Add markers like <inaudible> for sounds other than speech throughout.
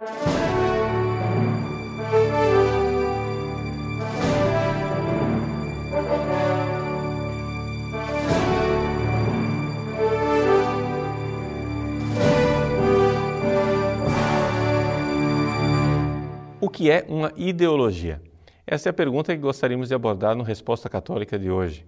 O que é uma ideologia? Essa é a pergunta que gostaríamos de abordar no Resposta Católica de hoje.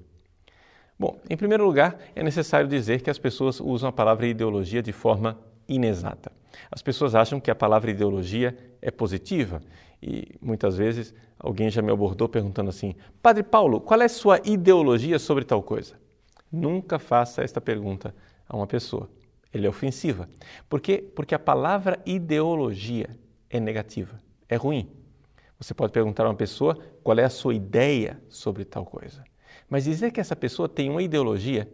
Bom, em primeiro lugar, é necessário dizer que as pessoas usam a palavra ideologia de forma inexata. As pessoas acham que a palavra ideologia é positiva e muitas vezes alguém já me abordou perguntando assim: Padre Paulo, qual é sua ideologia sobre tal coisa? Nunca faça esta pergunta a uma pessoa. Ele é ofensiva. Por quê? Porque a palavra ideologia é negativa é ruim. Você pode perguntar a uma pessoa qual é a sua ideia sobre tal coisa. Mas dizer que essa pessoa tem uma ideologia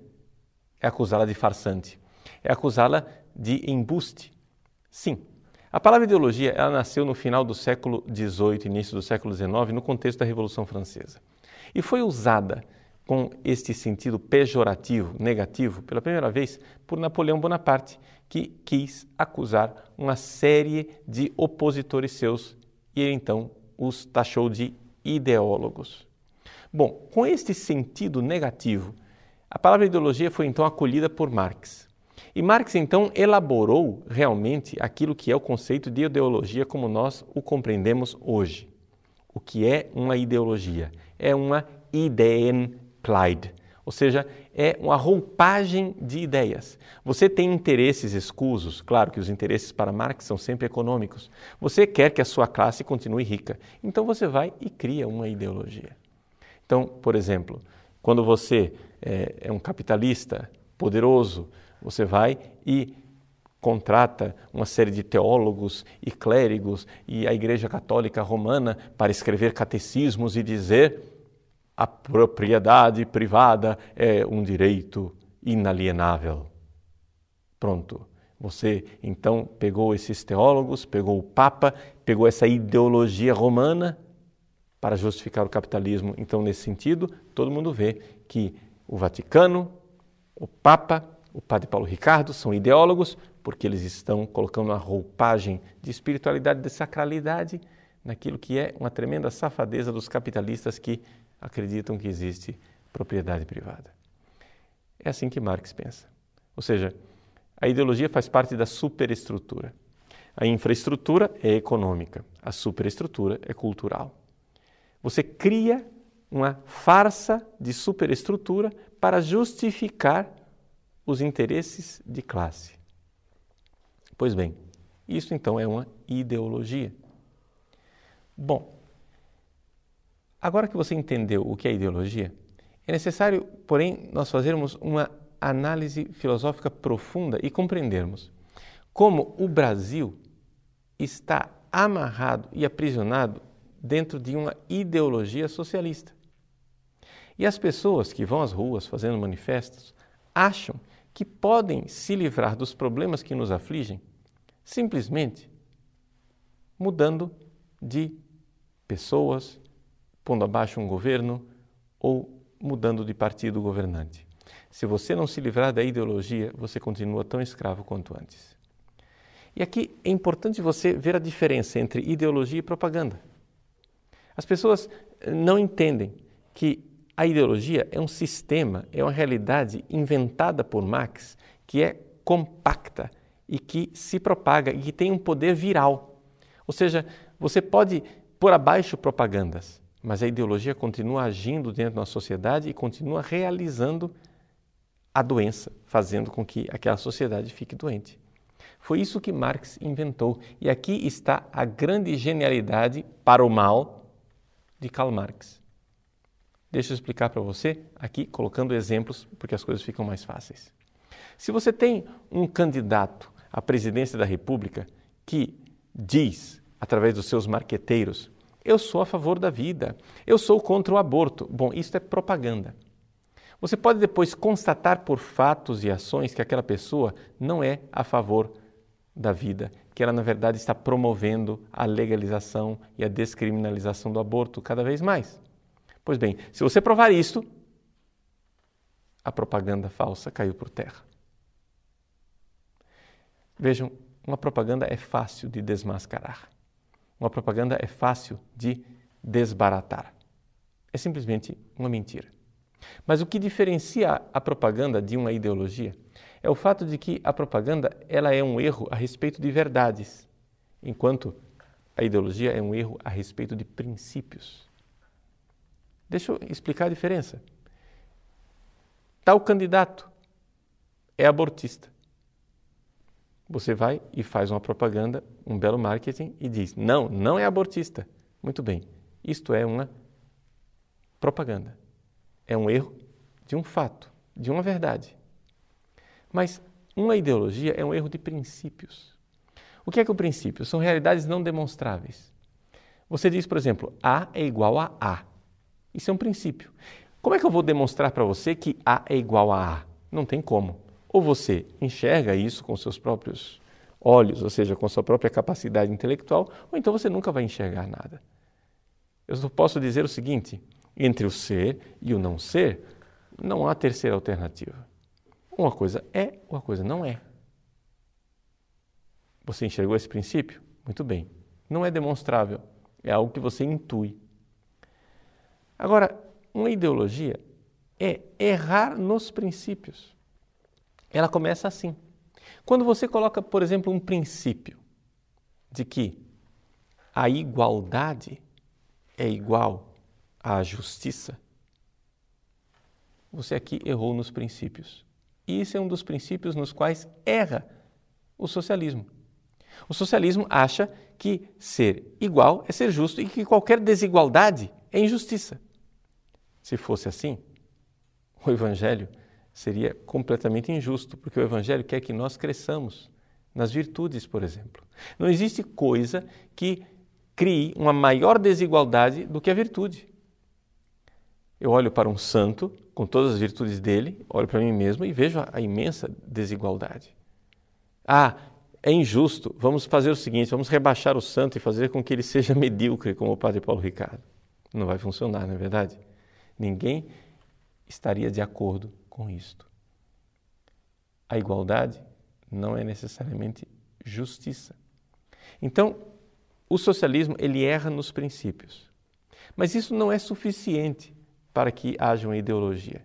é acusá-la de farsante, é acusá-la de embuste. Sim, a palavra ideologia ela nasceu no final do século XVIII, início do século XIX, no contexto da Revolução Francesa. E foi usada com este sentido pejorativo, negativo, pela primeira vez por Napoleão Bonaparte, que quis acusar uma série de opositores seus e ele então os taxou de ideólogos. Bom, com este sentido negativo, a palavra ideologia foi então acolhida por Marx. E Marx então elaborou realmente aquilo que é o conceito de ideologia como nós o compreendemos hoje. O que é uma ideologia? É uma Ideenkleid, ou seja, é uma roupagem de ideias. Você tem interesses escusos, claro que os interesses para Marx são sempre econômicos. Você quer que a sua classe continue rica, então você vai e cria uma ideologia. Então, por exemplo, quando você é, é um capitalista poderoso, você vai e contrata uma série de teólogos e clérigos e a Igreja Católica Romana para escrever catecismos e dizer a propriedade privada é um direito inalienável. Pronto. Você então pegou esses teólogos, pegou o Papa, pegou essa ideologia romana para justificar o capitalismo. Então, nesse sentido, todo mundo vê que o Vaticano, o Papa, o Padre Paulo Ricardo são ideólogos porque eles estão colocando uma roupagem de espiritualidade, de sacralidade naquilo que é uma tremenda safadeza dos capitalistas que acreditam que existe propriedade privada. É assim que Marx pensa. Ou seja, a ideologia faz parte da superestrutura. A infraestrutura é econômica, a superestrutura é cultural. Você cria uma farsa de superestrutura para justificar os interesses de classe. Pois bem, isso então é uma ideologia. Bom, Agora que você entendeu o que é ideologia, é necessário, porém, nós fazermos uma análise filosófica profunda e compreendermos como o Brasil está amarrado e aprisionado dentro de uma ideologia socialista. E as pessoas que vão às ruas fazendo manifestos acham que podem se livrar dos problemas que nos afligem simplesmente mudando de pessoas, pondo abaixo um governo ou mudando de partido governante. Se você não se livrar da ideologia, você continua tão escravo quanto antes. E aqui é importante você ver a diferença entre ideologia e propaganda. As pessoas não entendem que a ideologia é um sistema, é uma realidade inventada por Marx que é compacta e que se propaga e que tem um poder viral. Ou seja, você pode pôr abaixo propagandas, mas a ideologia continua agindo dentro da sociedade e continua realizando a doença, fazendo com que aquela sociedade fique doente. Foi isso que Marx inventou. E aqui está a grande genialidade para o mal de Karl Marx. Deixa eu explicar para você aqui, colocando exemplos, porque as coisas ficam mais fáceis. Se você tem um candidato à presidência da República que diz, através dos seus marqueteiros, eu sou a favor da vida, eu sou contra o aborto. Bom, isso é propaganda. Você pode depois constatar por fatos e ações que aquela pessoa não é a favor da vida, que ela na verdade está promovendo a legalização e a descriminalização do aborto cada vez mais. Pois bem, se você provar isto, a propaganda falsa caiu por terra. Vejam uma propaganda é fácil de desmascarar. Uma propaganda é fácil de desbaratar. É simplesmente uma mentira. Mas o que diferencia a propaganda de uma ideologia é o fato de que a propaganda ela é um erro a respeito de verdades, enquanto a ideologia é um erro a respeito de princípios. Deixa eu explicar a diferença. Tal candidato é abortista. Você vai e faz uma propaganda, um belo marketing e diz: não, não é abortista. Muito bem, isto é uma propaganda. É um erro de um fato, de uma verdade. Mas uma ideologia é um erro de princípios. O que é que o princípio? São realidades não demonstráveis. Você diz, por exemplo, A é igual a A. Isso é um princípio. Como é que eu vou demonstrar para você que A é igual a A? Não tem como. Ou você enxerga isso com seus próprios olhos, ou seja, com sua própria capacidade intelectual, ou então você nunca vai enxergar nada. Eu só posso dizer o seguinte: entre o ser e o não ser, não há terceira alternativa. Uma coisa é, uma coisa não é. Você enxergou esse princípio? Muito bem. Não é demonstrável, é algo que você intui. Agora, uma ideologia é errar nos princípios. Ela começa assim. Quando você coloca, por exemplo, um princípio de que a igualdade é igual à justiça, você aqui errou nos princípios. E isso é um dos princípios nos quais erra o socialismo. O socialismo acha que ser igual é ser justo e que qualquer desigualdade é injustiça. Se fosse assim, o Evangelho seria completamente injusto, porque o Evangelho quer que nós cresçamos nas virtudes, por exemplo. Não existe coisa que crie uma maior desigualdade do que a virtude. Eu olho para um santo, com todas as virtudes dele, olho para mim mesmo e vejo a, imensa desigualdade. Ah, é injusto, vamos fazer o seguinte: vamos rebaixar o santo e fazer com que ele seja <laughs> medíocre, como o padre Paulo Ricardo. Não vai funcionar, não é verdade? Ninguém estaria de acordo com isto. A igualdade não é necessariamente justiça. Então, o socialismo ele erra nos princípios. Mas isso não é suficiente para que haja uma ideologia.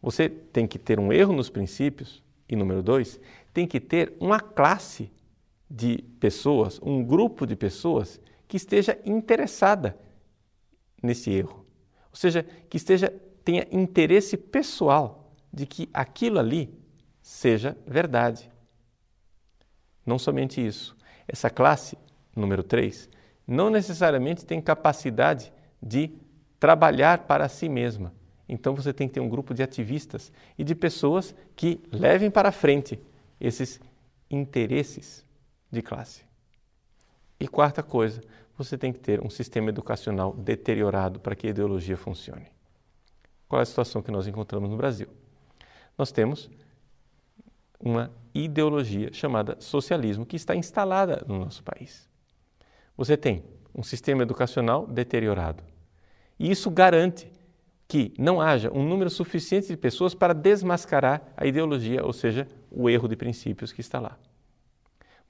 Você tem que ter um erro nos princípios, e número dois, tem que ter uma classe de pessoas, um grupo de pessoas que esteja interessada nesse erro. Ou seja, que esteja tenha interesse pessoal de que aquilo ali seja verdade. Não somente isso. Essa classe, número 3, não necessariamente tem capacidade de trabalhar para si mesma. Então você tem que ter um grupo de ativistas e de pessoas que levem para frente esses interesses de classe. E quarta coisa, você tem que ter um sistema educacional deteriorado para que a ideologia funcione. Qual é a situação que nós encontramos no Brasil? Nós temos uma ideologia chamada socialismo que está instalada no nosso país. Você tem um sistema educacional deteriorado e isso garante que não haja um número suficiente de pessoas para desmascarar a ideologia, ou seja, o erro de princípios que está lá.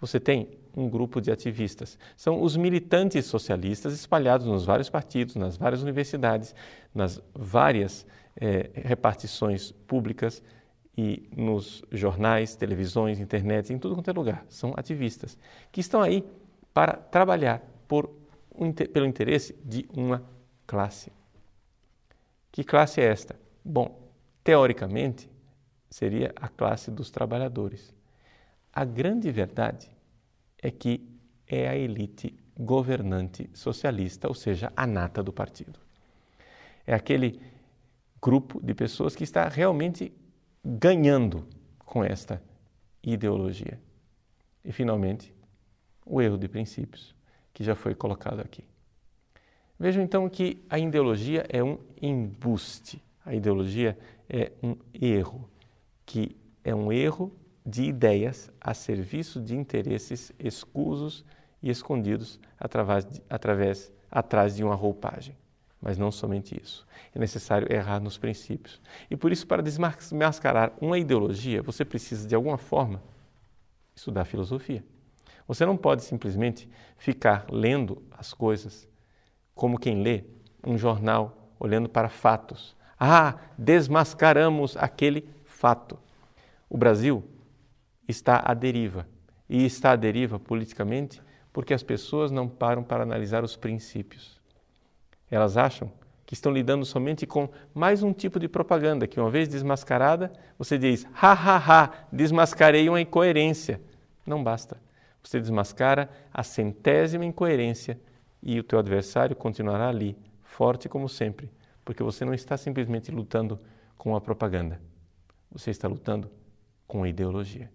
Você tem um grupo de ativistas. São os militantes socialistas espalhados nos vários partidos, nas várias universidades, nas várias é, repartições públicas e nos jornais, televisões, internet, em tudo quanto é lugar. São ativistas que estão aí para trabalhar por, pelo interesse de uma classe. Que classe é esta? Bom, teoricamente, seria a classe dos trabalhadores. A grande verdade é que é a elite governante socialista, ou seja, a nata do partido. É aquele grupo de pessoas que está realmente ganhando com esta ideologia. E, finalmente, o erro de princípios, que já foi colocado aqui. Vejam então que a ideologia é um embuste, a ideologia é um erro, que é um erro de ideias a serviço de interesses escusos e escondidos através, de, através atrás de uma roupagem. Mas não somente isso. É necessário errar nos princípios. E por isso, para desmascarar uma ideologia, você precisa, de alguma forma, estudar filosofia. Você não pode simplesmente ficar lendo as coisas como quem lê um jornal olhando para fatos. Ah, desmascaramos aquele fato. O Brasil está à deriva. E está à deriva politicamente porque as pessoas não param para analisar os princípios. Elas acham que estão lidando somente com mais um tipo de propaganda, que uma vez desmascarada, você diz, ha, ha, ha, desmascarei uma incoerência. Não basta. Você desmascara a centésima incoerência e o teu adversário continuará ali, forte como sempre, porque você não está simplesmente lutando com a propaganda. Você está lutando com a ideologia.